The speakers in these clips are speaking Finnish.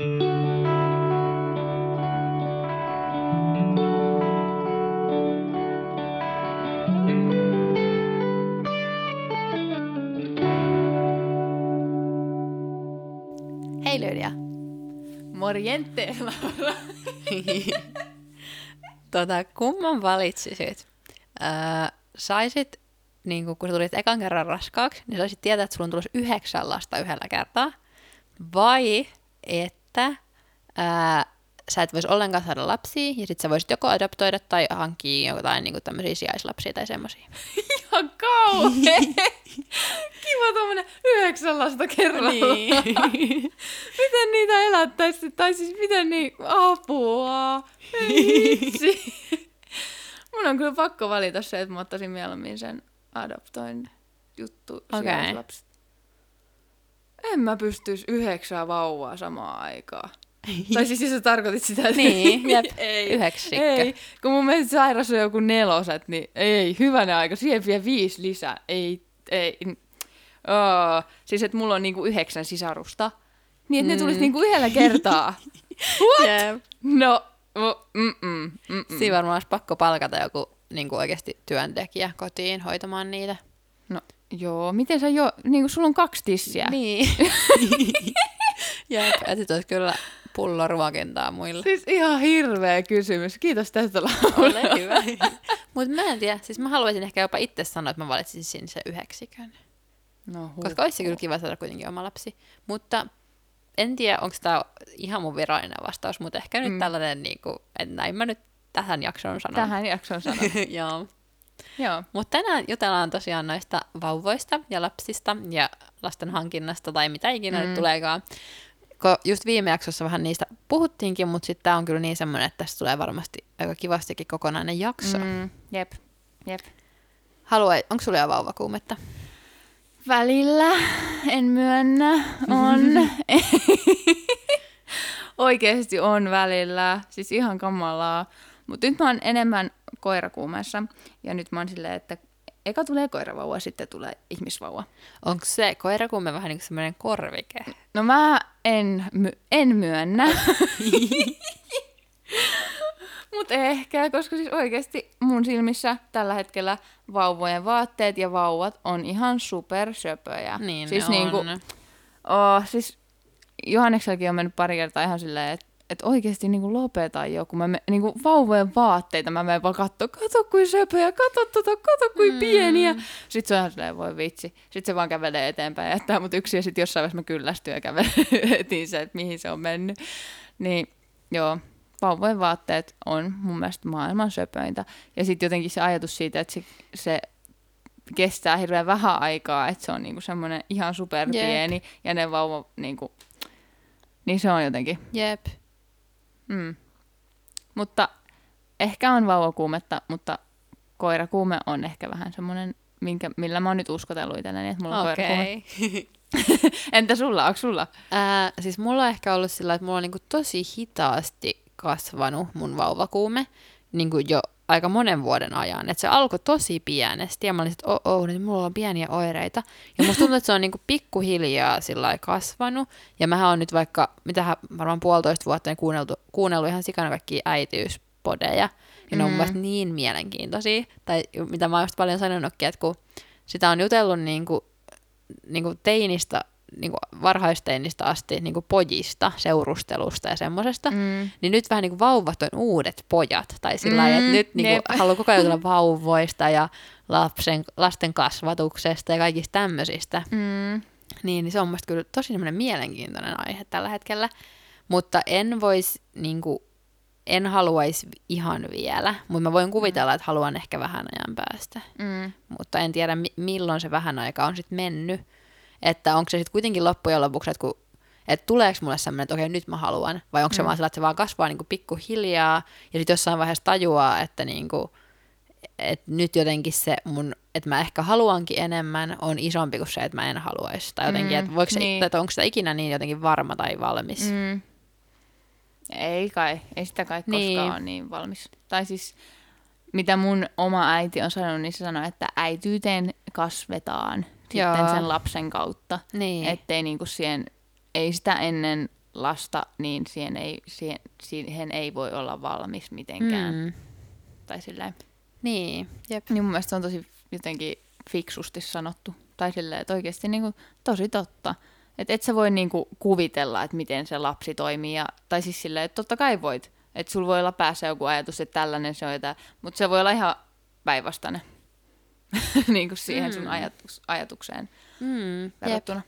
Hei Lydia. Morjente, Laura. tota, kumman valitsisit? Öö, saisit, niin kun sä tulit ekan kerran raskaaksi, niin saisit tietää, että sulla on tulossa yhdeksän lasta yhdellä kertaa. Vai että öö, sä et voisi ollenkaan saada lapsia, ja sit sä voisit joko adoptoida tai hankkia jotain niin tämmöisiä sijaislapsia tai semmoisia. Ihan kauhea. Kiva tommonen yhdeksän lasta kerralla. Niin. miten niitä elättäisi? Tai siis miten niin apua? Ei vitsi. Mun on kyllä pakko valita se, että mä ottaisin mieluummin sen adoptoin juttu Okei. lapset. En mä pystyisi yhdeksää vauvaa samaan aikaan. tai siis jos sä tarkoitit sitä, että Niin, jep. ei, Yhdeksikkö. ei, kun mun mielestä sairaus on joku neloset, niin ei, hyvänä aika, siihen vielä viisi lisää, ei, ei. Oh, siis että mulla on niinku yhdeksän sisarusta, niin että mm. ne tulisi niinku yhdellä kertaa. What? Jep. No, mm-mm, mm-mm. Siinä varmaan olisi pakko palkata joku niin kuin oikeasti työntekijä kotiin hoitamaan niitä. No, joo, miten sä jo, niinku sulla on kaksi tissiä. Niin. Jep, että sit olisi kyllä pullo ruokintaa muille. Siis ihan hirveä kysymys. Kiitos tästä. Ole hyvä. Mutta mä en tiedä, siis mä haluaisin ehkä jopa itse sanoa, että mä valitsisin sen yheksikön. No, huh. Koska olisi se kyllä kiva saada kuitenkin oma lapsi. Mutta en tiedä, onko tämä ihan mun virallinen vastaus, mutta ehkä nyt Mm. tällainen, niin kuin, että näin mä nyt tähän jaksoon sanon. Tähän jaksoon sanon. Joo. Joo. Mutta tänään jutellaan tosiaan noista vauvoista ja lapsista ja lasten hankinnasta tai mitä ikinä mm. tuleekaan. Ko just viime jaksossa vähän niistä puhuttiinkin, mutta sitten tämä on kyllä niin semmoinen, että tästä tulee varmasti aika kivastikin kokonainen jakso. Mm. Jep, jep. Halua, onko sulla jo vauvakuumetta? Välillä, en myönnä, on. Oikeasti on välillä, siis ihan kamalaa. Mutta nyt mä oon enemmän koirakuumeessa. Ja nyt mä oon silleen, että eka tulee koiravauva, sitten tulee ihmisvauva. Onko se koirakuume vähän niin kuin semmoinen korvike? No mä en, my- en myönnä. Mutta ehkä, koska siis oikeasti mun silmissä tällä hetkellä vauvojen vaatteet ja vauvat on ihan supersöpöjä. Niin siis ne niinku, on. Oh, siis Johanneksellakin on mennyt pari kertaa ihan silleen, että et oikeasti niinku lopeta jo, kun mä me, niinku vauvojen vaatteita mä menen vaan katsoa, kato kuin söpöjä, kato tota, kato kuin mm. pieniä. Sitten se on ihan silleen, voi vitsi. Sitten se vaan kävelee eteenpäin ja jättää mut yksin ja sitten jossain vaiheessa mä kyllästyn ja kävelen se, että mihin se on mennyt. Niin joo, vauvojen vaatteet on mun mielestä maailman söpöintä. Ja sitten jotenkin se ajatus siitä, että se, se kestää hirveän vähän aikaa, että se on niinku semmoinen ihan superpieni ja ne vauva niinku, niin se on jotenkin. Jep. Mm. Mutta ehkä on vauvakuumetta, mutta koirakuume on ehkä vähän semmoinen, minkä, millä mä oon nyt uskotellut itselleni, että mulla on koirakuume. Okei. Entä sulla, onko sulla? Ää, siis mulla on ehkä ollut sillä, että mulla on niinku tosi hitaasti kasvanut mun vauvakuume niinku jo aika monen vuoden ajan. Et se alkoi tosi pienesti ja mä olin, että oh, oh, nyt mulla on pieniä oireita. Ja musta tuntuu, että se on niinku pikkuhiljaa sillä kasvanut. Ja mähän on nyt vaikka, mitähän varmaan puolitoista vuotta niin kuunneltu, kuunnellut ihan sikana kaikkia äitiyspodeja. Ja ne on mun Mm. niin mielenkiintoisia. Tai mitä mä oon just paljon sanonutkin, että kun sitä on jutellut niinku, niinku teinistä, niinku varhaisteinistä asti niinku pojista, seurustelusta ja semmosesta, Mm. niin nyt vähän niin kuin vauvat on uudet pojat. Tai sillä mm, Mm, että nyt niin kuin, haluaa koko ajan vauvoista ja lapsen, lasten kasvatuksesta ja kaikista tämmöisistä. Mm. Niin, niin se on mielestä kyllä tosi mielenkiintoinen aihe tällä hetkellä. Mutta en vois, niin kuin, en haluaisi ihan vielä, mutta mä voin kuvitella, että haluan ehkä vähän ajan päästä. Mm. Mutta en tiedä, mi- milloin se vähän aika on sitten mennyt. Että onko se sitten kuitenkin loppujen lopuksi, että, kun, että tuleeko mulle semmoinen, että okei, nyt mä haluan, vai onko se Mm. vaan sillä, että se vaan kasvaa niin kuin pikkuhiljaa, ja sitten jossain vaiheessa tajuaa, että niin kuin, että nyt jotenkin se mun, että mä ehkä haluankin enemmän, on isompi kuin se, että mä en haluaisi. Tai jotenkin, Mm, että, voiko se, niin. että onko sitä ikinä niin jotenkin varma tai valmis. Mm. Ei kai, ei sitä kai koskaan Niin. ole niin valmis. Tai siis, mitä mun oma äiti on sanonut, niin se sanoi, että äityyteen kasvetaan Joo. sitten sen lapsen kautta. Niin. Ettei niinku siihen, ei sitä ennen lasta, niin siihen ei, siihen, siihen ei voi olla valmis mitenkään. Mm. Tai silleen. Niin, jep. Niin mun mielestä se on tosi jotenkin fiksusti sanottu. Tai silleen, että oikeasti niin kuin, tosi totta. Että et sä voi niin kuin, kuvitella, että miten se lapsi toimii. Ja, tai siis silleen, että totta kai voit. Että sulla voi olla päässä joku ajatus, että tällainen se on. Mutta se voi olla ihan päinvastainen niin kuin siihen sun Mm. ajatus, ajatukseen Mm, verrattuna.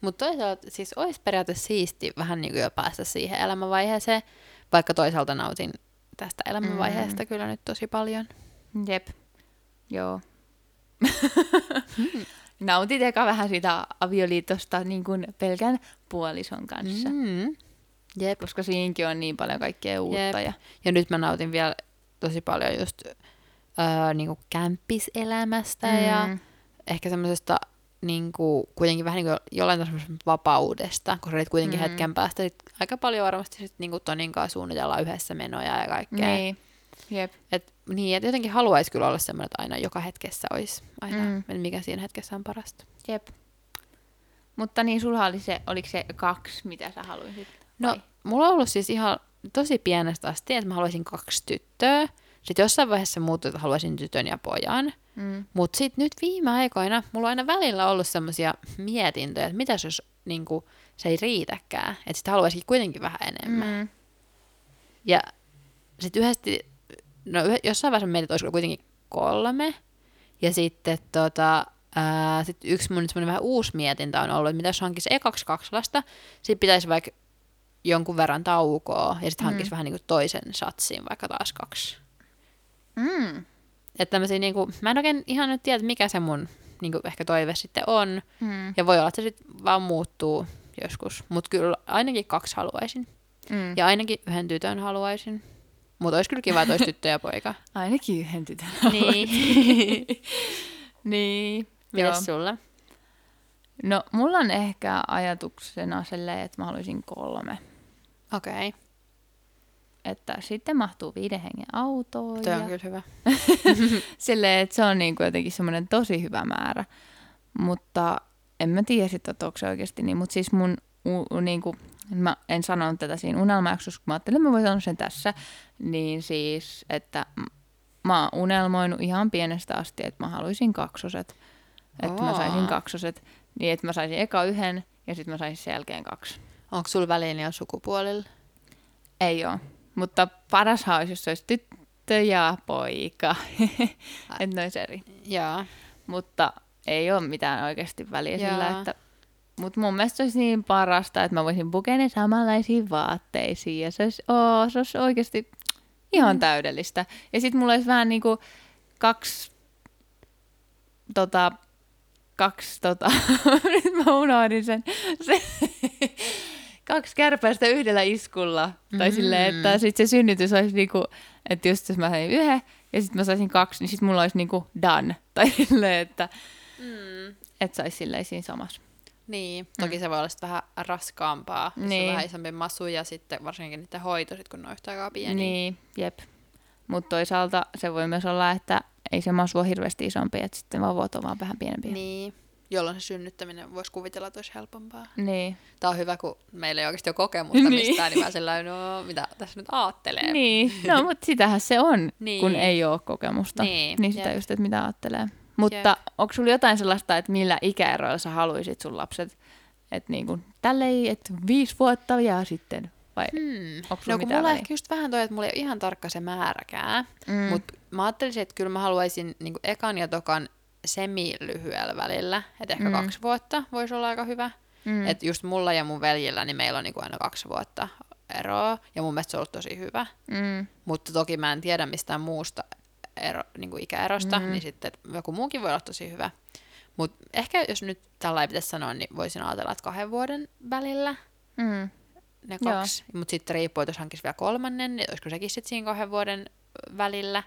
Mutta toisaalta siis olisi periaatteessa siisti vähän niin kuin jo päästä siihen elämänvaiheeseen, vaikka toisaalta nautin tästä elämänvaiheesta mm. kyllä nyt tosi paljon. Jep. Joo. Nautit eka vähän sitä avioliitosta niin kuin pelkän puolison kanssa. Mm. Mm. Jep. Koska siinäkin on niin paljon kaikkea uutta. Jep. Ja, Ja nyt mä nautin vielä tosi paljon just öö, niin kuin kämppiselämästä mm. ja ehkä semmoisesta niin kuin, kuitenkin vähän niin kuin jollain tasolla vapaudesta, koska nyt kuitenkin Mm. hetken päästä sit aika paljon varmasti sit niin kuin Tonin kanssa suunnitellaan yhdessä menoja ja kaikkea. niin. Jep. Et, niin, että jotenkin haluaisi kyllä olla semmoinen, että aina joka hetkessä olisi aina, Mm. mm. mikä siinä hetkessä on parasta. Jep. Mutta niin, sulla oli se, oliko se kaksi, mitä sä haluaisit? No, vai? mulla on ollut siis ihan tosi pienestä asti, että mä haluaisin kaksi tyttöä. Sitten jossain vaiheessa muuttui, että haluaisin tytön ja pojan. Mm. Mutta sitten nyt viime aikoina mulla on aina välillä ollut semmoisia mietintöjä, että mitäs jos niinku, se ei riitäkään. Että sitten haluaisikin kuitenkin vähän enemmän. Mm. Ja sitten yhdesti, no yh- jossain vaiheessa meitä olisi kuitenkin kolme. Ja sitten tota, ää, sit yksi mun semmoinen vähän uusi mietintä on ollut, että mitä jos hankisi ekaksi kaksi lasta, sitten pitäisi vaikka jonkun verran taukoa ja sitten hankisi Mm. vähän niinku toisen satsin, vaikka taas kaksi. Mm. Että tämmöisiä niinku, mä en oikein ihan nyt tiedä, mikä se mun niinku ehkä toive sitten on. Mm. Ja voi olla, että se sitten vaan muuttuu joskus. Mutta kyllä ainakin kaksi haluaisin. Mm. Ja ainakin yhden tytön haluaisin. Mutta olisi kyllä kiva, että olisi tyttö ja poika. Ainakin yhden tytön. niin. niin. Mitäs sulla? No, mulla on ehkä ajatuksena silleen, että mä haluaisin kolme. Okei. Okay. Että sitten mahtuu viiden hengen autoon. Ja on kyllä hyvä. silleen, että se on niinku jotenkin semmoinen tosi hyvä määrä. Mutta en mä tiedä sitten, että onko se oikeasti niin. Mutta siis mun, u, niinku, mä en sanonut tätä siinä unelmajaksossa, kun mä ajattelin, että mä voin sanoa sen tässä. Niin siis, että mä oon unelmoinut ihan pienestä asti, että mä haluaisin kaksoset. Että mä saisin kaksoset. Niin, että mä saisin eka yhden ja sitten mä saisin sen jälkeen kaksi. Onko sulla väliin jo sukupuolilla? Ei oo. Mutta parashan olisi, jos se olisi tyttö ja poika. että ne olisi eri. Joo. Mutta ei ole mitään oikeasti väliä Jaa. sillä, että... Mutta mun mielestä se olisi niin parasta, että mä voisin pukea ne samanlaisiin vaatteisiin ja se olisi, oo, se olisi oikeasti ihan mm. täydellistä. Ja sitten mulla olisi vähän niinku kaksi, tota, kaksi, tota, nyt mä unohdin sen, se, kaksi kärpäistä yhdellä iskulla. Mm. Tai silleen, että sitten se synnytys olisi niinku, että just jos mä saisin yhden ja sitten mä saisin kaksi, niin sitten mulla olisi niinku done. Tai silleen, että Mm. et saisi silleen siinä samassa. Niin, toki se voi olla sit vähän raskaampaa, jos Niin. on vähän isompi masu ja sitten varsinkin niiden hoito, sit kun ne on yhtä aikaa pieniä. Niin, jep. Mutta toisaalta se voi myös olla, että ei se masu ole hirveästi isompi, että sitten vauvat on vaan vähän pienempiä. niin. Jolloin se synnyttäminen voisi kuvitella, että olisi helpompaa. Niin. Tämä on hyvä, kun meillä ei oikeasti ole kokemusta Niin. mistään, niin mä sellainen, no mitä tässä nyt aattelee. Niin, no mutta sitähän se on, Niin. kun ei ole kokemusta. Niin, niin sitä jep. just, että mitä ajattelee. Mutta onko sulla jotain sellaista, että millä ikäeroilla sä haluaisit sun lapset? Että niinku, tälleen, että viisi vuotta ja sitten, vai Hmm. onko sulla No kun mitään mulla ehkä just vähän toi, että mulla ei ole ihan tarkka se määräkään, mm. mutta mä ajattelisin, että kyllä mä haluaisin niin ekan ja tokan semi-lyhyellä välillä, että ehkä Mm. kaksi vuotta voisi olla aika hyvä. Mm. Että just mulla ja mun veljillä, niin meillä on niin aina kaksi vuotta eroa, ja mun mielestä se on ollut tosi hyvä. Mm. Mutta toki mä en tiedä mistään muusta ero, niin kuin ikäerosta, Mm. niin sitten joku muukin voi olla tosi hyvä. Mutta ehkä jos nyt tällä ei pitäisi sanoa, niin voisin ajatella, että kahden vuoden välillä Mm. ne kaksi. Mutta sitten riippuu, että jos hankisi vielä kolmannen, niin olisiko sekin sitten siinä kahden vuoden välillä.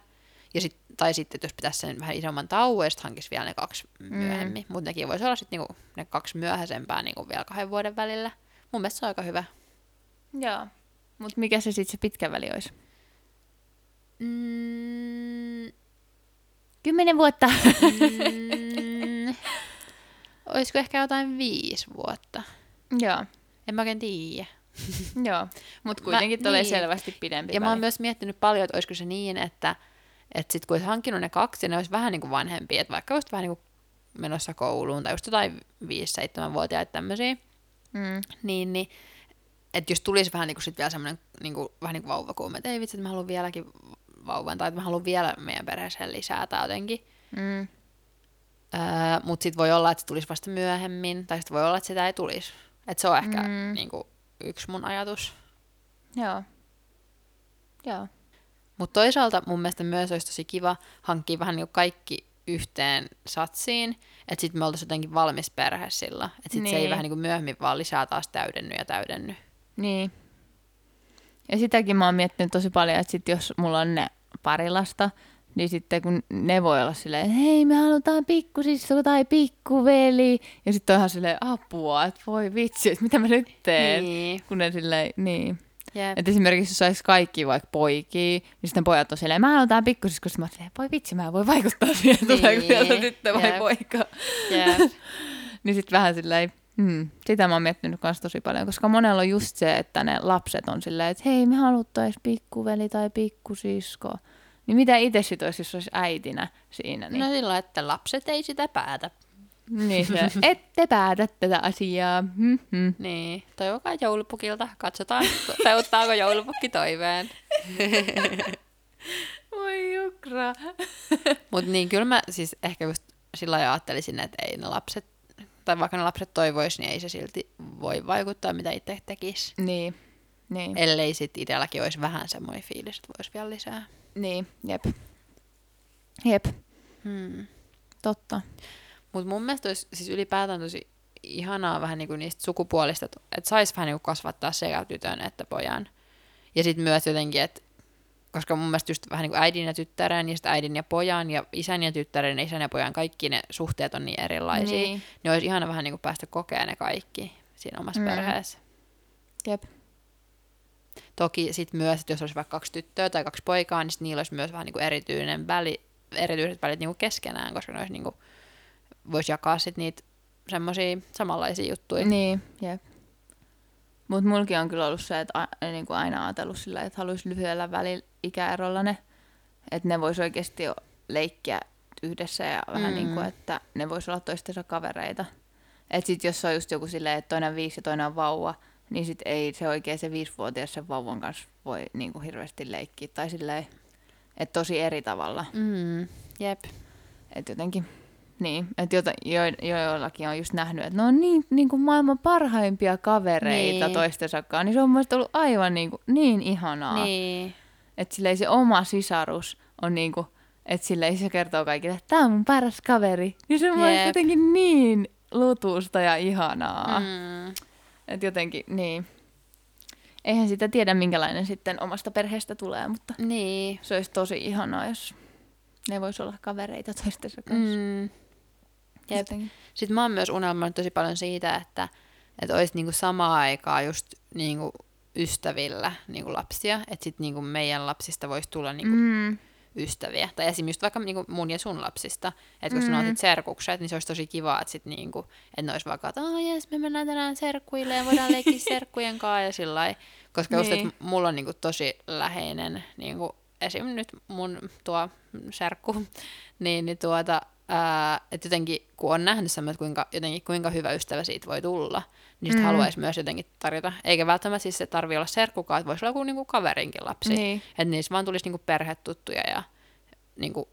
Ja sit, tai sitten, että jos pitäisi sen vähän isomman tauon, ja sitten hankisi vielä ne kaksi myöhemmin. Mm. Mutta nekin voisi olla sitten niinku, ne kaksi myöhäisempää niinku vielä kahden vuoden välillä. Mun mielestä se on aika hyvä. Joo. Mutta mikä se sitten se pitkä väli olisi? Mm, Kymmenen vuotta. mm, olisiko ehkä jotain viisi vuotta? Joo. En mä oikein tiedä. Joo, mutta kuitenkin tulee niin. selvästi pidempi Ja mä oon väli. myös miettinyt paljon, että olisiko se niin, että, että sit kun olisi hankkinut ne kaksi, ja ne olisi vähän niin kuin vanhempia, että vaikka just vähän niin kuin menossa kouluun tai just jotain 5-7-vuotiaita tämmöisiä, Mm. niin, niin että jos tulisi vähän niin kuin sit vielä semmoinen niin kuin, vähän niin kuin vauvakuume, että ei vitsi, että mä haluan vieläkin vauvan, tai että mä haluan vielä meidän perheeseen lisää tai jotenkin. Mm. Öö, Mutta sitten voi olla, että se tulisi vasta myöhemmin, tai sitten voi olla, että sitä ei tulisi. Että se on ehkä mm. niin kuin, yksi mun ajatus. Joo. Joo. Mutta toisaalta mun mielestä myös olisi tosi kiva hankkia vähän niin kaikki yhteen satsiin, että sitten me oltaisiin jotenkin valmis perhe sillä. Että sitten niin. se ei Niin. vähän niin kuin myöhemmin vaan lisää taas täydenny ja täydenny. Niin. Ja sitäkin mä oon miettinyt tosi paljon, että sit jos mulla on ne pari lasta, niin sitten kun ne voi olla silleen, hei me halutaan pikkusisko tai pikkuveli. Ja sitten on ihan silleen apua, että voi vitsi, että mitä mä nyt teen. Niin. Kun ne silleen, niin. Jep. Että esimerkiksi jos saisi kaikki vaikka poikia, niin sitten pojat on silleen, mä halutaan pikkusisko. Sitten mä oon silleen, voi vitsi, mä voin vaikuttaa siihen, Niin. tuleeko sieltä tyttö vai Jep. poika. Jep. Niin sitten vähän silleen, hmm, sitä mä oon miettinyt myös tosi paljon, koska monella on just se, että ne lapset on silleen, että hei me haluttais pikkuveli tai pikkusisko. Niin mitä itse sit olisi, jos olisi äitinä siinä? Niin, No sillä että lapset ei sitä päätä. Niin se, ette päätä tätä asiaa. Hmm-hmm. Niin, toivokaa joulupukilta. Katsotaan, toteuttaako joulupukki toiveen. Voi jukra. Mutta niin, kyllä mä siis ehkä just sillä lailla ajattelisin, että ei ne lapset, tai vaikka ne lapset toivois, niin ei se silti voi vaikuttaa, mitä itse tekisi. Niin, niin, Ellei sit itselläkin olisi vähän semmoinen fiilis, että voisi vielä lisää. niin, jep. Jep, Hmm. totta. Mutta mun mielestä olisi siis ylipäätään tosi ihanaa vähän niinku niistä sukupuolista, että et saisi vähän niinku kasvattaa sekä tytön että pojan. Ja sitten myös jotenkin, että koska mun mielestä just vähän niin kuin äidin ja tyttären, ja sitten äidin ja pojan, ja isän ja tyttären, ja isän ja pojan, kaikki ne suhteet on niin erilaisia. Niin. Niin, olisi ihana vähän niin kuin päästä kokea ne kaikki siinä omassa Mm. perheessä. Jep. Toki sitten myös, että jos olisi vaikka kaksi tyttöä tai kaksi poikaa, niin niillä olisi myös vähän niin kuin erityinen väli, erityiset välit niin kuin keskenään, koska ne olisi niin kuin, voisi jakaa sit niitä semmoisia samanlaisia juttuja. Niin, jep. Mutta mulki on kyllä ollut se, että a, niin kuin aina ajatellut sillä, että haluaisi lyhyellä välillä ikäerolla ne, että ne vois oikeasti jo leikkiä yhdessä ja vähän Mm. niin kuin, että ne vois olla toistensa kavereita. Että sit jos on just joku silleen, että toinen on viisi ja toinen on vauva, niin sit ei se oikein se viisivuotias sen vauvan kanssa voi niin kuin hirveästi leikkiä. Tai silleen, että tosi eri tavalla. Mm, jep. Että jotenkin, niin, että jo, jo, joillakin on just nähnyt, että ne on niin, niin kuin maailman parhaimpia kavereita Niin. toistensa kanssa, niin se on mun mielestä ollut aivan niin, kuin, niin ihanaa. Niin. Että silleen se oma sisarus on niin kuin, että silleen se kertoo kaikille, että tämä on mun paras kaveri. Niin se on jotenkin niin lutusta ja ihanaa. Mm. Että jotenkin, niin. Eihän sitä tiedä, minkälainen sitten omasta perheestä tulee, mutta Niin. se olisi tosi ihanaa, jos ne vois olla kavereita toistensa kanssa. Mm. Jep. Sitten mä oon myös unelmoinut tosi paljon siitä, että, että olisi niinku samaa aikaa just niinku ystävillä niinku lapsia, että sitten niinku meidän lapsista voisi tulla niinku Mm. ystäviä. Tai esimerkiksi just vaikka niinku mun ja sun lapsista, että kun mm. Mm. sanoit serkukset, niin se olisi tosi kiva, että, sit niinku, että ne olisi vaikka, että oh, jes, me mennään tänään serkkuille ja voidaan leikkiä serkkujen kanssa ja sillä. Koska just, Niin. että mulla on niinku tosi läheinen, niinku, esim. nyt mun tuo serkku, niin, niin tuota, ää, että jotenkin kun on nähnyt semmoinen, että kuinka, jotenkin, kuinka hyvä ystävä siitä voi tulla, niin sit Mm. haluaisi myös jotenkin tarjota. Eikä välttämättä siis se tarvi olla serkkukaan, että voisi olla joku niinku kaverinkin lapsi. Niin. Että niissä vaan tulisi niinku perhetuttuja ja niinku,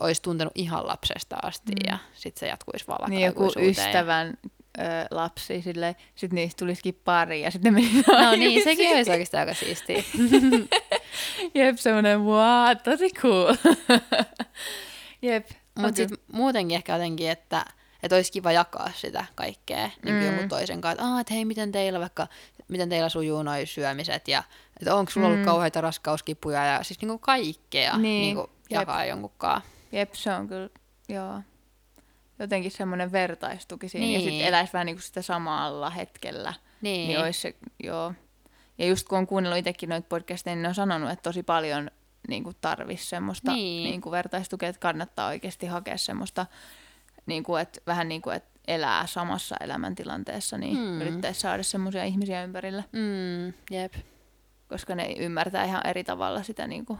olisi tuntenut ihan lapsesta asti Mm. ja sitten se jatkuisi vaan vaikka Niin joku ystävän ö, lapsi, sille, sit niistä tulisikin pari ja sitten meni. No niin, sekin olisi oikeastaan aika siistiä. Jep, semmoinen wow, tosi cool. Jep. Mutta sitten muutenkin ehkä jotenkin, että, että olisi kiva jakaa sitä kaikkea niin Mm. jonkun toisen kanssa. Että, "Aa, että hei, miten teillä vaikka, miten teillä sujuu noi syömiset ja että onko sulla ollut Mm. kauheita raskauskipuja ja siis niinku kaikkea Niin, niin, jep. jakaa jonkunkaan. Jep, se on kyllä, joo. Jotenkin semmoinen vertaistuki siinä ja Niin. sitten eläisi vähän niin kuin sitä samalla hetkellä. Niin, Niin. niin olisi se, joo. Ja just kun on kuunnellut itsekin noita podcasteja, niin ne on sanonut, että tosi paljon niin kuin tarvisi semmoista niin. Niin. Kuin vertaistukea, että kannattaa oikeasti hakea semmoista, niin kuin, että vähän niin kuin, että elää samassa elämäntilanteessa, niin mm. yrittäisi saada semmoisia ihmisiä ympärille, Mm, jep. koska ne ymmärtää ihan eri tavalla sitä, niin kuin,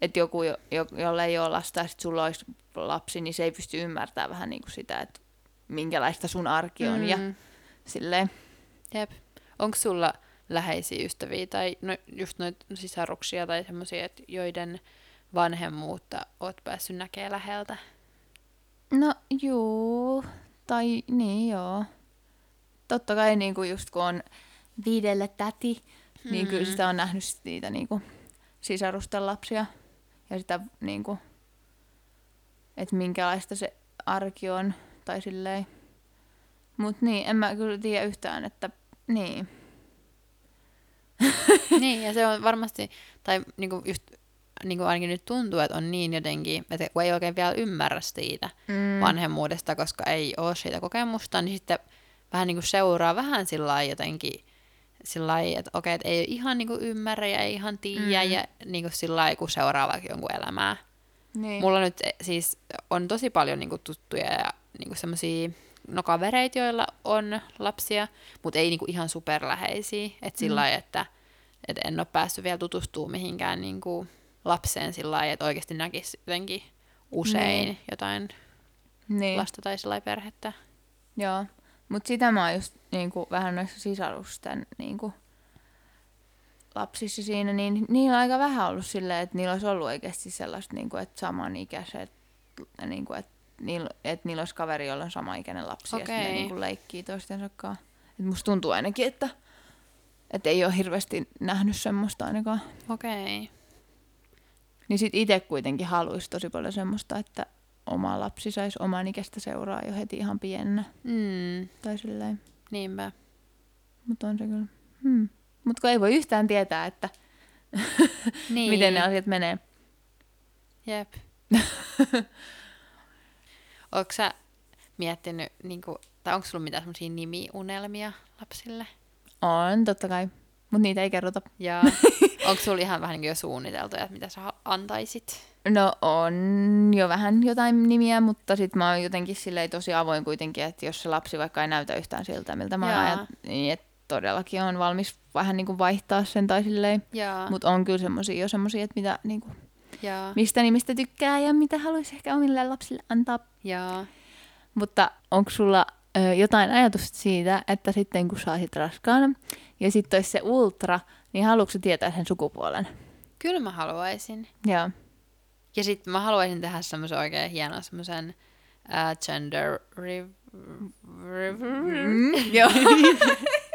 että joku, jo, jo, jolle ei ole lasta ja sit sulla olisi lapsi, niin se ei pysty ymmärtämään vähän niin kuin sitä, että minkälaista sun arki on mm. ja silleen. jep. Onko sulla läheisiä ystäviä tai no, just noita sisaruksia tai semmoisia, joiden vanhemmuutta oot päässyt näkemään läheltä? No juu, tai niin joo. Totta kai niin kuin just kun on viidelle täti, hmm. niin kyllä sitä on nähnyt niitä niin kuin sisarusten lapsia. Ja sitä niin kuin, että minkälaista se arki on, tai silleen. Mut niin, en mä kyllä tiedä yhtään, että niin. niin, ja se on varmasti, tai niinku just niinku ainakin nyt tuntuu, että on niin jotenkin, että kun ei oikein vielä ymmärrä siitä Mm. vanhemmuudesta, koska ei ole siitä kokemusta, niin sitten vähän niinku seuraa vähän sillä lailla jotenkin sillä lailla, että okei, että ei ihan niinku ymmärrä ja ei ihan tiedä, Mm. ja niinku sillä lailla, kun seuraa vaikka jonkun elämää. Niin. Mulla nyt siis on tosi paljon niinku tuttuja ja niinku semmosia no kavereita, joilla on lapsia, mutta ei niinku ihan superläheisiä. Et sillä Mm. lailla, että et en ole päässyt vielä tutustumaan mihinkään niinku lapseen sillä lailla, että oikeasti näkisi jotenkin usein Niin. jotain niin. lasta tai sillä perhettä. Joo, mutta sitä mä oon just niinku, vähän noissa sisarusten niinku, lapsissa siinä, niin niillä on aika vähän ollut silleen, että niillä olisi ollut oikeasti sellaista, niinku, että samanikäiset, niinku, että niillä, että niillä olisi kaveri, jolla on samaikäinen lapsi ja sitten Okei. ne niinku, leikkii toistensa kanssa. Et musta tuntuu ainakin, että, että ei ole hirveästi nähnyt semmoista ainakaan. Okei. Okay. Niin sit itse kuitenkin haluaisi tosi paljon semmoista, että oma lapsi saisi oman ikäistä seuraa jo heti ihan pienenä. Mm, Tai silleen. niinpä. Mutta on se kyllä. Hmm. Mutta kun ei voi yhtään tietää, että Niin. miten ne asiat menee. Jep. Oletko sä miettinyt, niinku, tai onko sulla mitään semmoisia nimiunelmia lapsille? On, totta kai. Mutta niitä ei kerrota. Ja onko sulla ihan vähän niin jo suunniteltu, että mitä sä antaisit? No on jo vähän jotain nimiä, mutta sitten mä oon jotenkin silleen tosi avoin kuitenkin, että jos se lapsi vaikka ei näytä yhtään siltä, miltä mä ajat, niin et todellakin on valmis vähän niin kuin vaihtaa sen tai silleen. Mutta on kyllä semmosia jo semmosia, että mitä, niin kuin, ja, mistä nimistä tykkää ja mitä haluaisi ehkä omille lapsille antaa. ja. Mutta onko sulla ö, jotain ajatusta siitä, että sitten kun sä olisit raskaana ja sitten olisi se ultra, niin haluatko tietää sen sukupuolen? Kyllä mä haluaisin. Joo. Ja sitten mä haluaisin tehdä semmoisen oikein hienon semmoisen uh, gender Mm, joo.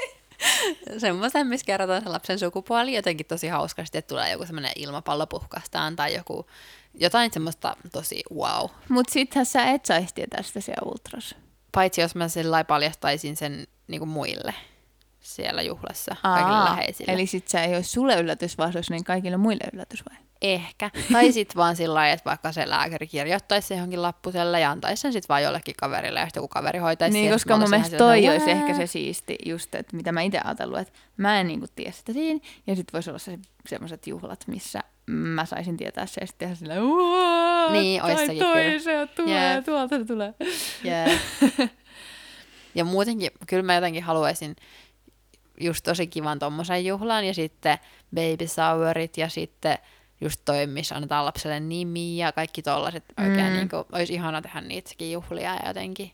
semmoisen, missä kerrotaan se lapsen sukupuoli jotenkin tosi hauskasti, että tulee joku semmoinen ilmapallo puhkastaan tai joku, jotain semmoista tosi wow. Mutta sittenhän sä et saisi tietää sitä siellä ultras. Paitsi jos mä sillä paljastaisin sen niin muille siellä juhlassa, kaikille läheisille. Eli sit se ei olisi sulle yllätys, vaan se olisi niin kaikille muille yllätys vai? Ehkä. Tai sitten vaan sillä lailla, että vaikka se lääkäri kirjoittaisi se johonkin lappuselle ja antaisi sen sitten vaan jollekin kaverille ja sitten joku kaveri hoitaisi Niin, sen, koska mun mielestä toi sillä olisi ehkä se siisti, just, että mitä mä itse ajatellut, että mä en niinku tiedä sitä siinä, ja sitten voisi olla se, semmoiset juhlat, missä mä saisin tietää se, ja sitten tehdä "What? Niin, ois sekin toi kyllä. se tulee, Jep. tuolta se tulee. Jee. ja muutenkin, kyllä mä jotenkin haluaisin just tosi kivan tommosen juhlan ja sitten baby showerit ja sitten just toi, missä annetaan lapselle nimi ja kaikki tollaset oikein Mm. niin kuin, olisi ihana tehdä niitäkin juhlia ja jotenkin.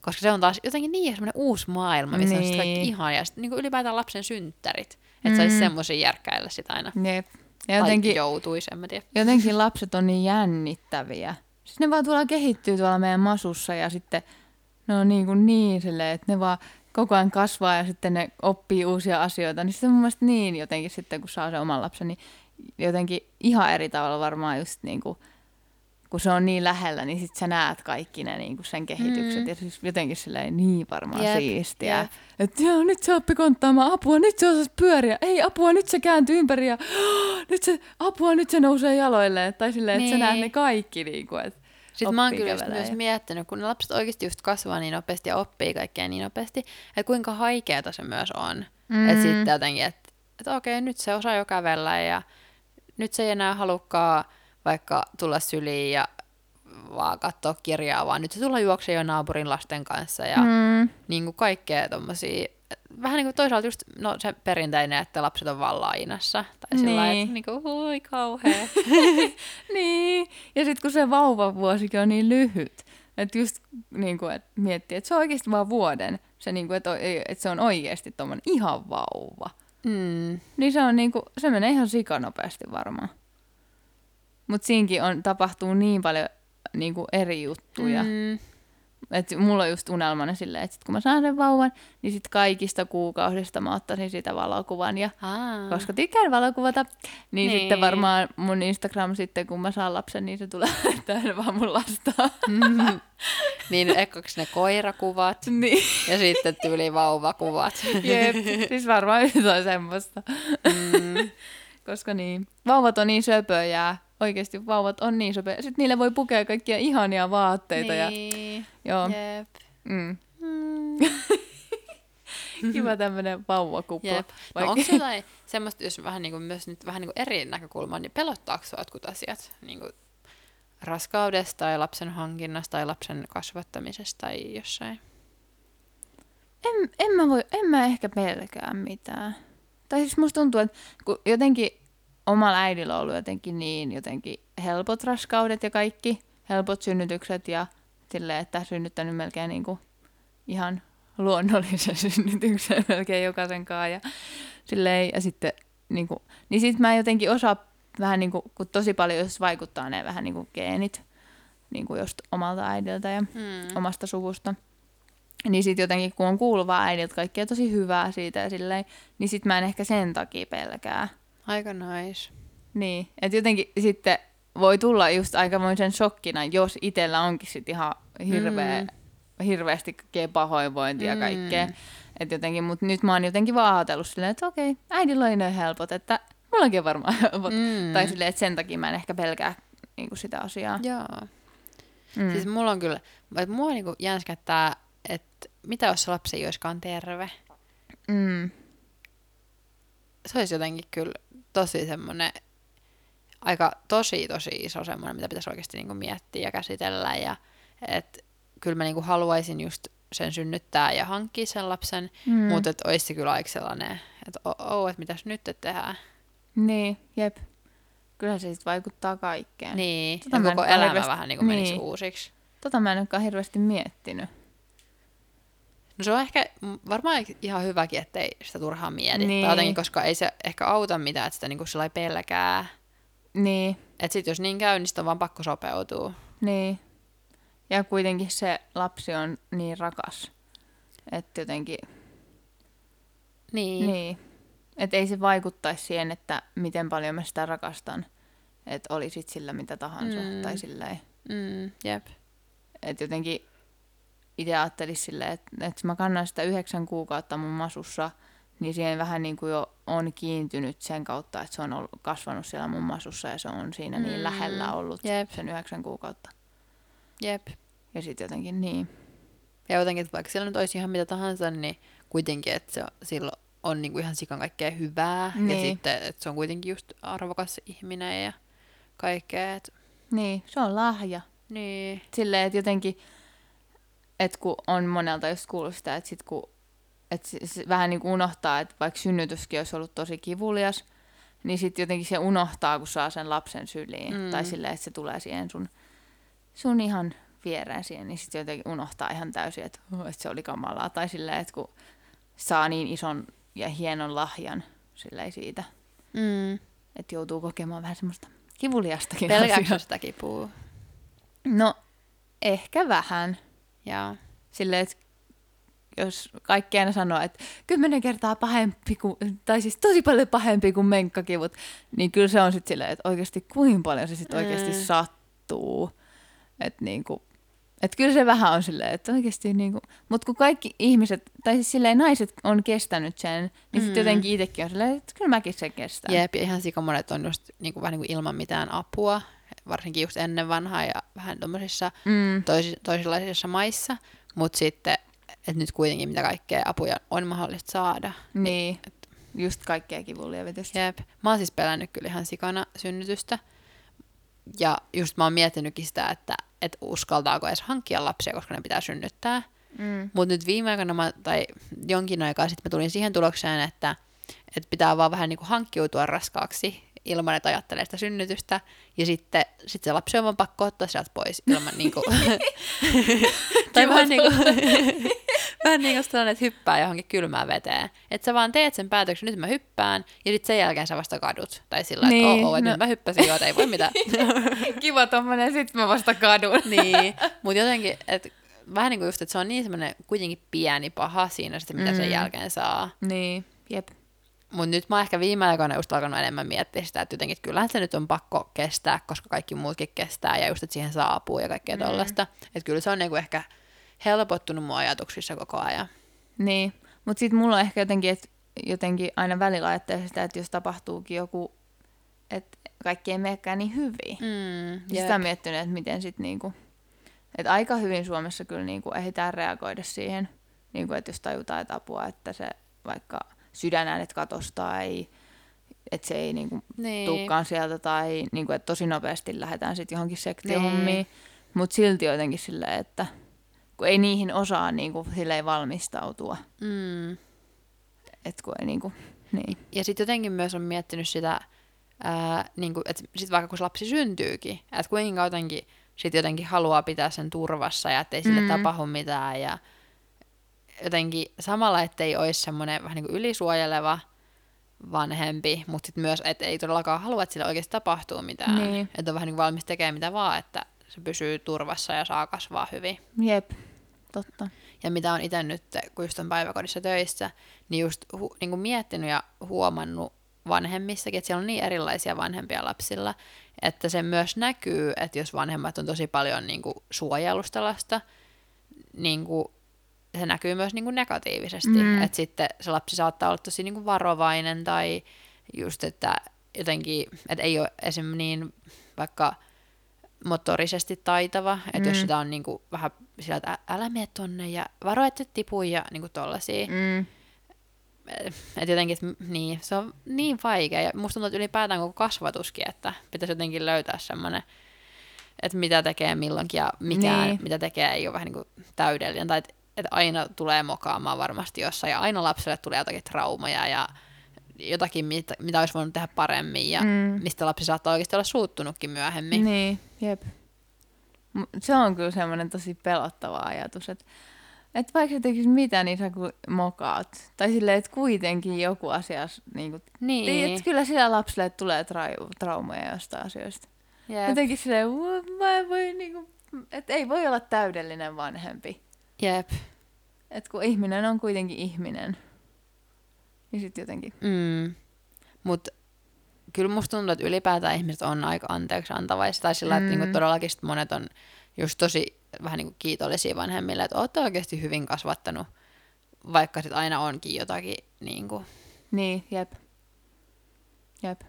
Koska se on taas jotenkin niin semmoinen uusi maailma, missä on Niin. kaikki ihania ja sitten niin ylipäätään lapsen synttärit. Että saisi Mm. semmoisia järkkäillä sit aina. Jep. Ja Tai jotenkin, joutuisi, en mä tiedä. jotenkin lapset on niin jännittäviä. Siis ne vaan tuolla kehittyy tuolla meidän masussa ja sitten ne on niin, kuin niin silleen, että ne vaan koko ajan kasvaa ja sitten ne oppii uusia asioita. Niin se on mun mielestä niin jotenkin sitten, kun saa sen oman lapsen, niin jotenkin ihan eri tavalla varmaan just niin kuin, kun se on niin lähellä, niin sitten sä näet kaikki ne niin kuin sen kehitykset. Mm. Ja siis jotenkin silleen niin varmaan Jep, siistiä. jep. Että joo, nyt se oppi konttaamaan apua, nyt se osasi pyöriä. Ei apua, nyt se kääntyy ympäri ja nyt se, apua, nyt se nousee jaloilleen. Tai silleen, että sä Niin. näet ne kaikki. Niin kuin, että Sitten mä oon kyllä just myös miettinyt, kun ne lapset oikeasti just kasvaa niin nopeasti ja oppii kaikkea niin nopeasti, että kuinka haikeata se myös on. Mm. Mm. Että sitten jotenkin, että et okei, nyt se osaa jo kävellä ja nyt se ei enää halukkaa vaikka tulla syliin ja vaan katsoa kirjaa, vaan nyt se tulla juoksee jo naapurin lasten kanssa ja Mm. niin kuin kaikkea tommosia, vähän niin kuin toisaalta just no, se perinteinen, että lapset on vaan lainassa. Tai sillä lailla, Niin. että niin kuin, oi kauhea. Niin, ja sitten kun se vauvavuosikin on niin lyhyt, että just niin kuin, että miettii, että se on oikeasti vaan vuoden, se, niin kuin, että, että se on oikeasti tuommoinen ihan vauva. mm. Niin se on niin kuin, se menee ihan sikanopeasti varmaan. Mutta siinkin on, tapahtuu niin paljon niin kuin eri juttuja. Mm. Mm. Että mulla on just unelmana silleen, että sit kun mä saan sen vauvan, niin sit kaikista kuukausista mä ottaisin sitä valokuvan. Ja Aa. koska tykkään valokuvata, niin, niin, sitten varmaan mun Instagram sitten, kun mä saan lapsen, niin se tulee täynnä vaan mun lasta. niin ekkaksi ne koirakuvat niin, ja sitten tyyli vauvakuvat. jep. Siis varmaan jotain semmoista. Mm. Koska niin, vauvat on niin söpöjä. Oikeasti vauvat on niin söpöjä. Sitten niille voi pukea kaikkia ihania vaatteita. Ja, niin. joo, Jep. mm. Mm. Kiva tämmönen vauvakupla. Jep. No onko jotain semmoista, jos vähän niin kuin, myös nyt vähän niin kuin eri näkökulmaa, niin pelottaako sinua jotkut asiat? Niin kuin raskaudesta tai lapsen hankinnasta tai lapsen kasvattamisesta tai jossain? En, en, mä voi, en mä ehkä pelkää mitään. Tai siis musta tuntuu, että kun jotenkin omalla äidillä on ollut jotenkin niin jotenkin helpot raskaudet ja kaikki, helpot synnytykset ja silleen, että synnyttänyt melkein niin kuin ihan luonnollisen synnytyksen melkein jokaisen kanssa ja silleen, ja sitten niin kuin, niin sit mä jotenkin osaa vähän niin kuin, kun tosi paljon jos vaikuttaa ne vähän niin kuin geenit, niin kuin just omalta äidiltä ja Mm. omasta suvusta. Niin sit jotenkin, kun on kuullut vaan äidiltä kaikkea tosi hyvää siitä ja silleen, niin sit mä en ehkä sen takia pelkää. Aika nice. Niin, että jotenkin sitten voi tulla just aikamoisen shokkina, jos itsellä onkin sit ihan hirveä, mm. hirveästi kaikkea pahoinvointia ja Mm. kaikkea. Et jotenkin, mutta nyt mä oon jotenkin vaan ajatellut silleen, että okei, äidillä oli noin helpot, että mullakin on varmaan helpot. Mm. Tai silleen, että sen takia mä en ehkä pelkää niinku sitä asiaa. Joo. Mm. Siis mulla on kyllä, että mua niinku jänskättää, että mitä jos lapsi ei olisikaan terve? mm. Se olisi jotenkin kyllä tosi semmoinen, aika tosi tosi iso semmoinen, mitä pitäisi oikeasti niinku miettiä ja käsitellä. Ja että kyllä mä niinku haluaisin just sen synnyttää ja hankkia sen lapsen, Mm. mutta että olisi se kyllä aika sellainen, että oo, että mitäs nyt tehdään. Niin, jep. Kyllä se sitten vaikuttaa kaikkeen. Niin, Tota ja koko elämä hirveästi- vähän niinku menisi niin. uusiksi. Tota mä en olekaan hirveästi miettinyt. No se on ehkä varmaan ihan hyväkin, ettei sitä turhaan mieti. Niin. Tai jotenkin, koska ei se ehkä auta mitään, että sitä niinku sillä pelkää. Niin, Että sit jos niin käy, niin sit on vaan pakko sopeutua. niin. Ja kuitenkin se lapsi on niin rakas. Että jotenkin, Niin. niin. Että ei se vaikuttaisi siihen, että miten paljon mä sitä rakastan. Että oli sit sillä mitä tahansa. Mm. Tai silleen. Mm, jep. Että jotenkin itse ajattelisi silleen, että, että mä kannan sitä yhdeksän kuukautta mun masussa, niin siihen vähän niin kuin jo on kiintynyt sen kautta, että se on ollut, kasvanut siellä mun masussa ja se on siinä niin Mm, lähellä ollut jep. sen yhdeksän kuukautta. Jep. Ja sitten jotenkin niin. Ja jotenkin, että vaikka siellä nyt olisi ihan mitä tahansa, niin kuitenkin, että se silloin on niinku ihan sikan kaikkea hyvää. Niin. Ja sitten, että se on kuitenkin just arvokas ihminen ja kaikkea. Et, Niin, se on lahja. niin. Silleen, että jotenkin, että kun on monelta just kuullut sitä, että sit kun, että se, se vähän niin kuin unohtaa, että vaikka synnytyskin olisi ollut tosi kivulias, niin sitten jotenkin se unohtaa, kun saa sen lapsen syliin. Mm. Tai silleen, että se tulee siihen sun, sun ihan viereen siihen, niin sitten jotenkin unohtaa ihan täysin, että, oh, että se oli kamalaa. Tai silleen, että kun saa niin ison ja hienon lahjan silleen siitä, Mm. että joutuu kokemaan vähän semmoista kivuliastakin Pelkääkö sitä kipua? No, ehkä vähän. Joo. Silleen, että jos kaikki aina sanoo, että kymmenen kertaa pahempi kuin, tai siis tosi paljon pahempi kuin menkkakivut, niin kyllä se on sitten silleen, että oikeasti kuinka paljon se sitten oikeasti Mm. sattuu. Että niinku, et kyllä se vähän on silleen, että oikeasti niinku, mutta kun kaikki ihmiset, tai siis silleen naiset on kestänyt sen, niin sitten Mm. jotenkin itsekin on silleen, että kyllä mäkin sen kestän. Jep, ja ihan sikamonet on just niinku, vähän niinku ilman mitään apua, varsinkin just ennen vanhaa ja vähän tuommoisissa Mm, tois, toisenlaisissa maissa, mutta sitten, että nyt kuitenkin mitä kaikkea apuja on mahdollista saada. niin, just kaikkea kivunlievitystä. Jep. Mä oon siis pelännyt kyllä ihan sikana synnytystä. Ja just mä oon miettinytkin sitä, että että uskaltaako edes hankkia lapsia, koska ne pitää synnyttää. Mm. Mutta nyt viime aikoina, mä, tai jonkin aikaa sitten mä tulin siihen tulokseen, että, että pitää vaan vähän niin kuin hankkiutua raskaaksi ilman, että ajattelee sitä synnytystä. Ja sitten sit se lapsi on vaan pakko ottaa sieltä pois ilman niin kuin... tai vähän niin kuin, vähän niin kuin sellainen, että hyppää johonkin kylmään veteen. Että sä vaan teet sen päätöksen, nyt mä hyppään, ja sitten sen jälkeen sä vasta kadut. Tai sillä niin, Niin, että oo, että no. nyt mä hyppäsin jo, että ei voi mitään. Kiva tommonen, sit mä vasta kadun. niin, mutta jotenkin, että vähän niin kuin just, että se on niin semmoinen kuitenkin pieni paha siinä sitten, mitä mm. sen jälkeen saa. Niin, jep. Mutta nyt mä oon ehkä viime aikoina just alkanut enemmän miettiä sitä, että jotenkin että kyllähän se nyt on pakko kestää, koska kaikki muutkin kestää ja just, että siihen saapuu ja kaikkea mm. tollaista. Että kyllä se on niinku ehkä helpottunut mun ajatuksissa koko ajan. Niin, mutta sitten mulla on ehkä jotenkin, että jotenkin aina välillä ajattelee sitä, että jos tapahtuukin joku, että kaikki ei menekään niin hyvin. Mm, sitä on miettinyt, että miten sitten niinku, että aika hyvin Suomessa kyllä niinku ehditään reagoida siihen, niinku, että jos tajutaan että apua, että se vaikka sydänäänet katosi tai että se ei niinku niin. tuukkaan sieltä tai niinku, että tosi nopeasti lähdetään sitten johonkin Niin. sektiohommiin, mutta silti jotenkin silleen, että kun ei niihin osaa niinku, silleen valmistautua, Mm. että kun ei niinku, niin. Ja sitten jotenkin myös on miettinyt sitä, ää, niinku, että sit vaikka kun lapsi syntyykin, että kuinka jotenkin sit jotenkin haluaa pitää sen turvassa ja ettei sille Mm. tapahdu mitään ja jotenkin samalla, ettei olisi semmoinen vähän niin kuin ylisuojeleva vanhempi, mutta sitten myös, että ei todellakaan halua, että sille oikeasti tapahtuu mitään. Niin. Että on vähän niin kuin valmis tekemään mitä vaan, että se pysyy turvassa ja saa kasvaa hyvin. Jep, totta. Ja mitä on itse nyt, kun just on päiväkodissa töissä, niin just hu, niin kuin miettinyt ja huomannut vanhemmissakin, että siellä on niin erilaisia vanhempia lapsilla, että se myös näkyy, että jos vanhemmat on tosi paljon niin kuin suojelusta lasta, niin kuin se näkyy myös niin kuin negatiivisesti. Mm. Että sitten se lapsi saattaa olla tosi niin kuin varovainen tai just, että jotenkin, että ei ole esim. niin vaikka motorisesti taitava, että jos Mm. sitä on niin kuin vähän sillä, että älä mene tonne ja varo, että et tipu ja niin kuin tollasia. Mm. Että jotenkin, että niin, se on niin vaikea. Ja musta tuntuu, että ylipäätään koko kasvatuskin, että pitäisi jotenkin löytää semmoinen, että mitä tekee milloinkin ja mikään, Niin. mitä tekee, ei ole vähän niin kuin täydellinen. Tai että että aina tulee mokaamaan varmasti jossain ja aina lapselle tulee jotakin traumaja ja jotakin, mitä, mitä olisi voinut tehdä paremmin ja Mm. mistä lapsi saattaa oikeasti olla suuttunutkin myöhemmin. Niin, jep. Se on kyllä semmoinen tosi pelottava ajatus, että et vaikka sä tekisit mitä, niin sä mokaat. Tai silleen, että kuitenkin joku asia, niin kuin, Niin. että kyllä sillä lapselle tulee tra- traumoja jostain asioista. Jep. Jotenkin silleen, "What? mä en voi niinku, että ei voi olla täydellinen vanhempi. Jep. Että kun ihminen on kuitenkin ihminen. Niin sitten jotenkin. Mm. Mutta kyllä musta tuntuu, että ylipäätään ihmiset on aika anteeksi antavaisia. Tai sillä, mm. että Mm. niinku todellakin sit monet on just tosi vähän niinku kiitollisia vanhemmille, että olette oikeasti hyvin kasvattanut, vaikka sit aina onkin jotakin niinku, Niin, jep. Jep.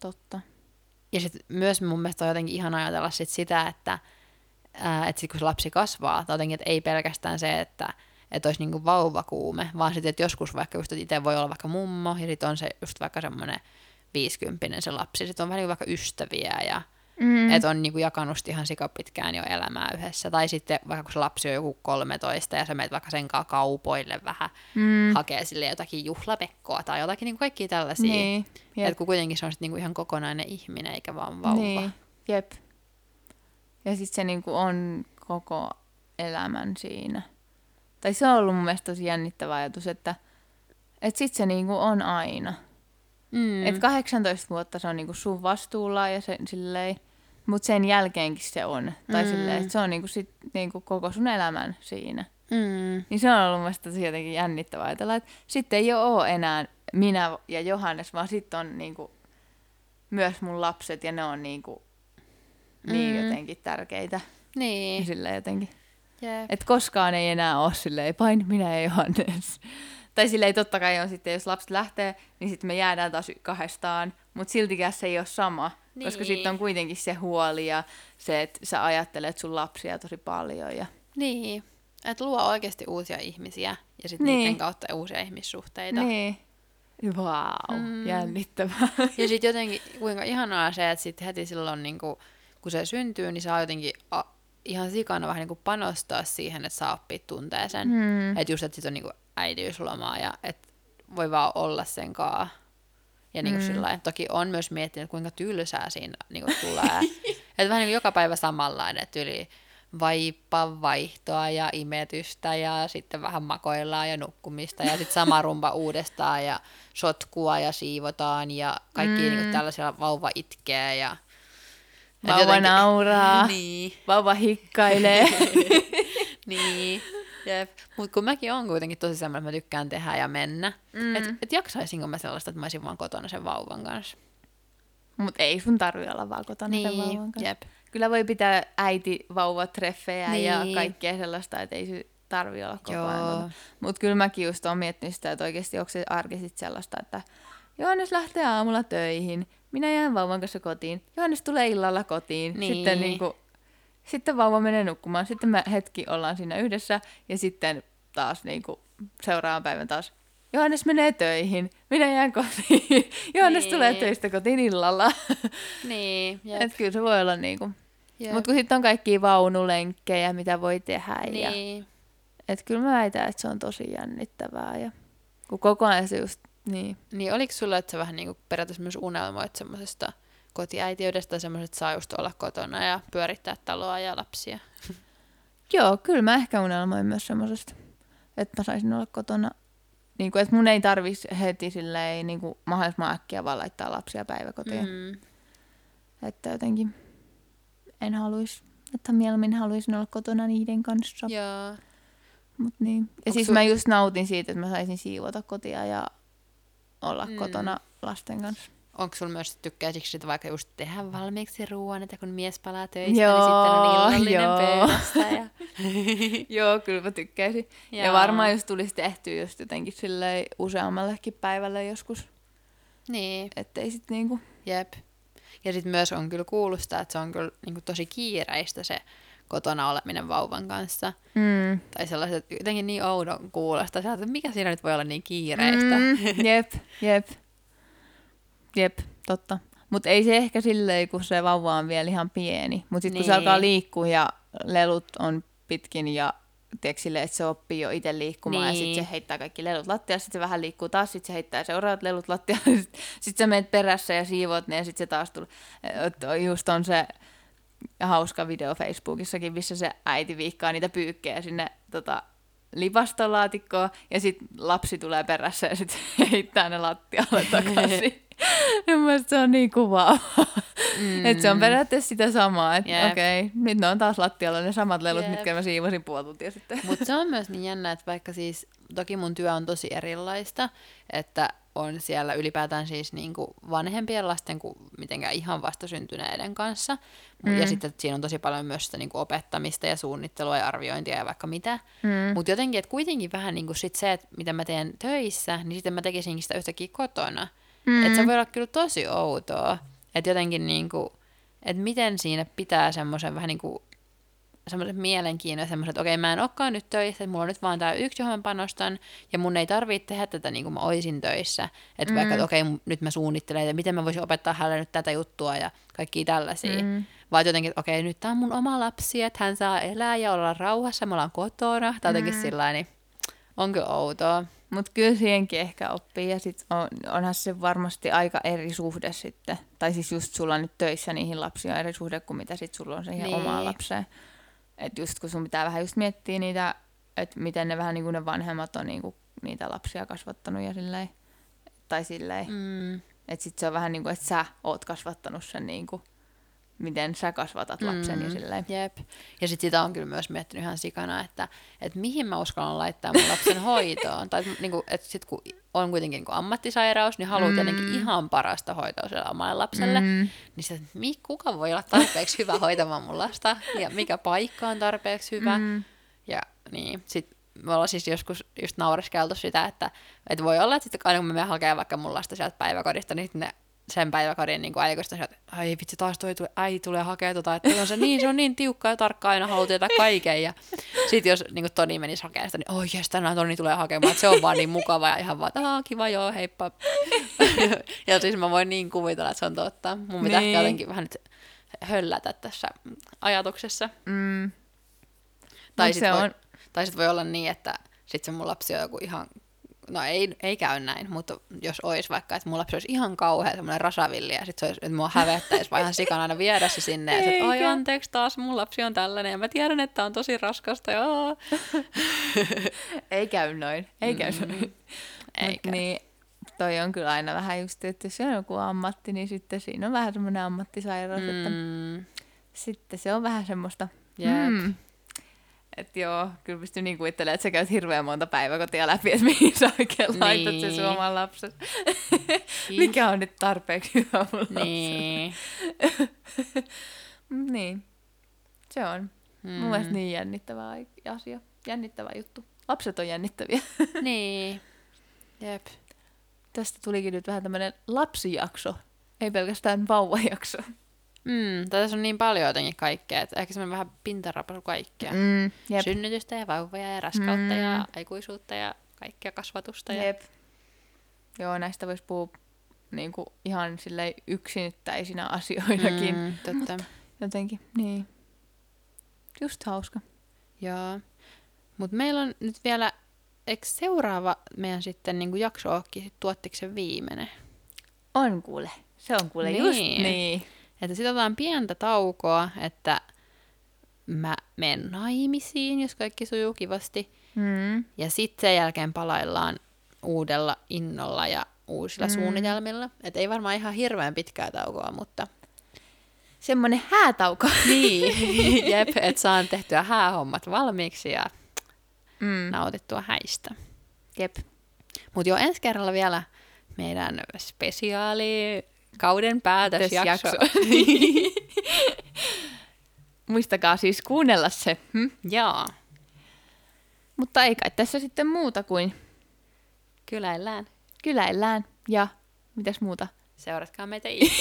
Totta. Ja sitten myös mun mielestä on jotenkin ihan ajatella sit sitä, että, ää, että sit kun se lapsi kasvaa, tai jotenkin, että ei pelkästään se, että, että olisi niinku vauvakuume, vaan sitten, että joskus vaikka just, että itse voi olla vaikka mummo, ja sitten on se just vaikka semmoinen viisikymppinen se lapsi, sitten on vähän niin vaikka ystäviä, ja Mm. että on niinku jakanut ihan sikapitkään jo elämää yhdessä. Tai sitten vaikka kun se lapsi on joku 13 ja sä menet vaikka sen kanssa kaupoille vähän, mm. hakee sille jotakin juhlapekkoa tai jotakin niinku kaikkia tällaisia. Niin. Että kun kuitenkin se on sit niinku ihan kokonainen ihminen eikä vaan vauva. Niin, jep. Ja sitten se niinku on koko elämän siinä. Tai se on ollut mun mielestä tosi jännittävä ajatus, että et sit se niinku on aina. Mm. Et 18 vuotta se on niinku sun vastuulla ja se, silleen, mut sen jälkeenkin se on. Tai Mm. silleen, että se on niinku sit, niinku koko sun elämän siinä. Mm. Niin se on ollut mun mielestä tosi jotenkin jännittävää ajatella, että sitten ei ole enää minä ja Johannes, vaan sitten on niinku myös mun lapset ja ne on niinku niin Mm. jotenkin tärkeitä. Niin. Silleen jotenkin. Jep. Että koskaan ei enää ole silleen, vain minä ja Johannes. Tai silleen totta kai on sitten, jos lapset lähtee, niin sitten me jäädään taas kahdestaan, mutta siltikään se ei ole sama. Niin. Koska sitten on kuitenkin se huoli ja se, että sä ajattelet sun lapsia tosi paljon. Ja... Niin. Että luo oikeasti uusia ihmisiä ja sitten Niin. niiden kautta uusia ihmissuhteita. Niin. Vau, Mm. mm. jännittävää. Ja sitten jotenkin kuinka ihanaa se, että sitten heti silloin niinku, kun se syntyy, niin saa jotenkin a, ihan sikana vähän niin kuin panostaa siihen, että saa oppia tuntee sen. Mm. Että just, että sit on niin kuin äitiyslomaa ja että voi vaan olla sen kaa. Ja niin kuin Mm. sillä toki on myös miettinyt, kuinka tylsää siinä niin kuin tulee. että vähän niin kuin joka päivä samanlainen, että yli vaippa vaihtoa ja imetystä ja sitten vähän makoillaan ja nukkumista ja sitten sama rumba uudestaan ja sotkua ja siivotaan ja kaikki mm. niin kuin tällaisia vauva itkee ja et Vauva nauraa. niin, Vauva hikkailee. niin. Jep. Mutta kun mäkin on kuitenkin tosi semmoinen, että mä tykkään tehdä ja mennä. Mm. Että et jaksaisinko mä sellaista, että mä olisin vaan kotona sen vauvan kanssa. Mut ei sun tarvi olla vaan kotona sen vauvan kanssa. jep. Kyllä voi pitää äiti vauvatreffejä niin. ja Niin. kaikkea sellaista, että ei tarvi olla koko Joo. ajan. Mutta kyllä mäkin just oon miettinyt sitä, että oikeasti onko se arki sit sellaista, että Johannes lähtee aamulla töihin, minä jään vauvan kanssa kotiin, Johannes tulee illalla kotiin, Niin. sitten, niinku, sitten vauva menee nukkumaan, sitten me hetki ollaan siinä yhdessä ja sitten taas niinku, seuraavan päivän taas Johannes menee töihin, minä jään kotiin, Johannes Niin. tulee töistä kotiin illalla. Niin, jep. Et kyllä se voi olla niinku. Mutta kun sitten on kaikkia vaunulenkkejä, mitä voi tehdä. Ja, niin. et kyllä mä väitän, että se on tosi jännittävää. Ja, kun koko ajan se just, niin. niin oliko sulla, että sä vähän niin kuin periaatteessa myös unelmoit semmoisesta kotiäitiydestä, semmoisesta, että saa just olla kotona ja pyörittää taloa ja lapsia? Joo, kyllä mä ehkä unelmoin myös semmoisesta, että mä saisin olla kotona. Niin kuin, että mun ei tarvitsisi heti silleen, niin kuin mahdollisimman äkkiä vaan laittaa lapsia päiväkotiin. Mm. Että jotenkin en haluaisi, että mieluummin haluaisin olla kotona niiden kanssa. Joo. Mut niin. Ja Onks siis sul- mä just nautin siitä, että mä saisin siivota kotia ja olla mm. Kotona lasten kanssa. Onko sulla myös, tykkäisikö sit vaikka just tehdä valmiiksi ruoan, että kun mies palaa töistä, Joo, niin sitten on illallinen joo. Ja... Joo, kyllä mä tykkäisin. Ja, Joo. varmaan jos tulisi tehtyä just jotenkin silleen useammallekin päivälle joskus, Niin, ettei sit niinku... jep. Ja sitten myös on kyllä kuullut sitä, että se on kyllä niin kuin tosi kiireistä se kotona oleminen vauvan kanssa. Mm. Tai sellaiset jotenkin niin oudon kuulosta, Sä että mikä siinä nyt voi olla niin kiireistä. Mm. Jep, jep. Jep, totta. Mutta ei se ehkä silleen, kun se vauva on vielä ihan pieni. Mutta sitten kun se Niin. alkaa liikkua ja lelut on pitkin ja tiedätkö, että se oppii jo itse liikkumaan niin. ja Niin. sitten se heittää kaikki lelut lattialle, sitten se vähän liikkuu taas, sitten se heittää seuraavat lelut lattialle, sitten sit sä menet perässä ja siivoat ne ja sitten se taas tulee. Just on se hauska video Facebookissakin, missä se äiti viikkaa niitä pyykkejä sinne tota, lipastolaatikkoon ja sitten lapsi tulee perässä ja sitten heittää ne lattialle takaisin. Ja mun mielestä se on niin kuvaava. Mm. Että se on periaatteessa sitä samaa, että Jep. okei, okay, nyt ne on taas lattialla ne samat lelut, Jep. mitkä mä siivosin puoli tuntia sitten. Mutta se on myös niin jännä, että vaikka siis, toki mun työ on tosi erilaista, että on siellä ylipäätään siis niinku vanhempien lasten kuin mitenkään ihan vastasyntyneiden kanssa. Mm. Ja sitten siinä on tosi paljon myös sitä niinku opettamista ja suunnittelua ja arviointia ja vaikka mitä. Mm. Mutta jotenkin, että kuitenkin vähän niinku sit se, että mitä mä teen töissä, niin sitten mä tekisinkin sitä yhtäkkiä kotona. Mm. Että se voi olla kyllä tosi outoa. Että jotenkin niinku, että miten siinä pitää semmoisen vähän niinku semmoisen mielenkiinnon, semmoisen, että okei, mä en olekaan nyt töissä, että mulla on nyt vaan tämä yksi, johon mä panostan, ja mun ei tarvitse tehdä tätä niin kuin mä oisin töissä. Että mm. vaikka, että okei, nyt mä suunnittelen, että miten mä voisin opettaa hänelle nyt tätä juttua ja kaikkia tällaisia. Mm. Vaan jotenkin, että okei, nyt tämä on mun oma lapsi, että hän saa elää ja olla rauhassa, me ollaan kotona, tai jotenkin mm. sillä niin on kyllä outoa. Mutta kyllä siihenkin ehkä oppii ja sit on, onhan se varmasti aika eri suhde sitten. Tai siis just sulla nyt töissä niihin lapsiin on eri suhde kuin mitä sit sulla on siihen niin. omaan lapseen. Että just kun sun pitää vähän just miettiä niitä, että miten ne vähän niin kuin ne vanhemmat on niin kuin niitä lapsia kasvattanut ja silleen. Tai silleen. Mm. Että sit se on vähän niin kuin, että sä oot kasvattanut sen niin kuin, miten sä kasvatat lapsen mm. ja silleen. Jep. Ja sitten sitä on kyllä myös miettinyt ihan sikana, että, että mihin mä uskallan laittaa mun lapsen hoitoon. tai niinku, että sit kun on kuitenkin niinku ammattisairaus, niin haluaa mm. tietenkin ihan parasta hoitoa sille omalle lapselle. Mm. Niin se, että kuka voi olla tarpeeksi hyvä hoitamaan mun lasta ja mikä paikka on tarpeeksi hyvä. Mm. Ja niin, sit me ollaan siis joskus just naureskeltu sitä, että, että voi olla, että sitten aina kun me menen hakemaan vaikka mun lasta sieltä päiväkodista, niin sitten ne sen päiväkodin niin aikuista sieltä, ai vitsi, taas toi tule, äiti tulee hakemaan tota, että on se, niin, se on niin tiukka ja tarkka aina haluaa tietää kaiken. Ja sitten jos niin kuin Toni menisi hakemaan sitä, niin oi jes, tänään Toni tulee hakemaan, että se on vaan niin mukava ja ihan vaan, että kiva joo, heippa. ja siis mä voin niin kuvitella, että se on totta. Mun pitää Niin. jotenkin vähän nyt höllätä tässä ajatuksessa. Mm. Tai sitten se voi, on- tai sit voi olla niin, että sit se mun lapsi on joku ihan, no ei, ei käy näin, mutta jos olisi vaikka, että mun lapsi olisi ihan kauhean semmoinen rasavilli ja sit se olisi, että mua hävettäisi vaan ihan sikana aina viedä se sinne ja sit, oi anteeksi taas, mun lapsi on tällainen ja mä tiedän, että on tosi raskasta ja aa." Ei käy noin. Ei käy noin. Mut Eikä. niin, toi on kyllä aina vähän just, että jos on joku ammatti, niin sitten siinä on vähän semmoinen ammattisairaus, mm. että Mm, sitten se on vähän semmoista. jep. Mm. Että joo, kyllä pystyy niin kuvittelemaan, että sä käyt hirveän monta päiväkotia läpi, että mihin sä oikein laitat sen Niin. sun oman lapsen. Mikä on nyt tarpeeksi hyvä mun? Niin. Niin. Se on. Mm. Mun mielestä niin jännittävä asia. Jännittävä juttu. Lapset on jännittäviä. Niin. Jep. Tästä tulikin nyt vähän tämmönen lapsijakso. Ei pelkästään vauvajakso. Mm, tässä on niin paljon jotenkin kaikkea, että ehkä semmoinen vähän pintarapasu kaikkea. Mm. Jep. Synnytystä ja vauvoja ja raskautta Mm. ja aikuisuutta ja kaikkea kasvatusta. Ja... Jep. Joo, näistä voisi puhua niin kuin ihan silleen yksittäisinä asioinakin. Mm. Totta. Jotenkin, niin. Just hauska. Joo. Mutta meillä on nyt vielä, eikö seuraava meidän sitten niin jakso olekin sit tuottiksen viimeinen? On kuule. Se on kuule just Niin. Että sitten otetaan pientä taukoa, että mä menen naimisiin, jos kaikki sujuu kivasti. Mm. Ja sitten sen jälkeen palaillaan uudella innolla ja uusilla mm. suunnitelmilla. Et ei varmaan ihan hirveän pitkää taukoa, mutta Semmonen häätauko. niin, jep, että saan tehtyä häähommat valmiiksi ja Mm. nautittua häistä. Jep. Mutta jo ensi kerralla vielä meidän spesiaali kauden päätösjakso. Jakso. Muistakaa siis kuunnella se. Hm? Joo, Mutta ei kai tässä sitten muuta kuin kyläillään. kyläillään ja mitäs muuta? Seuratkaa meitä IG.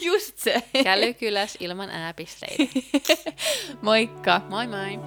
Just se. Kälykyläs ilman ääpisteitä. Moikka! Moi moi!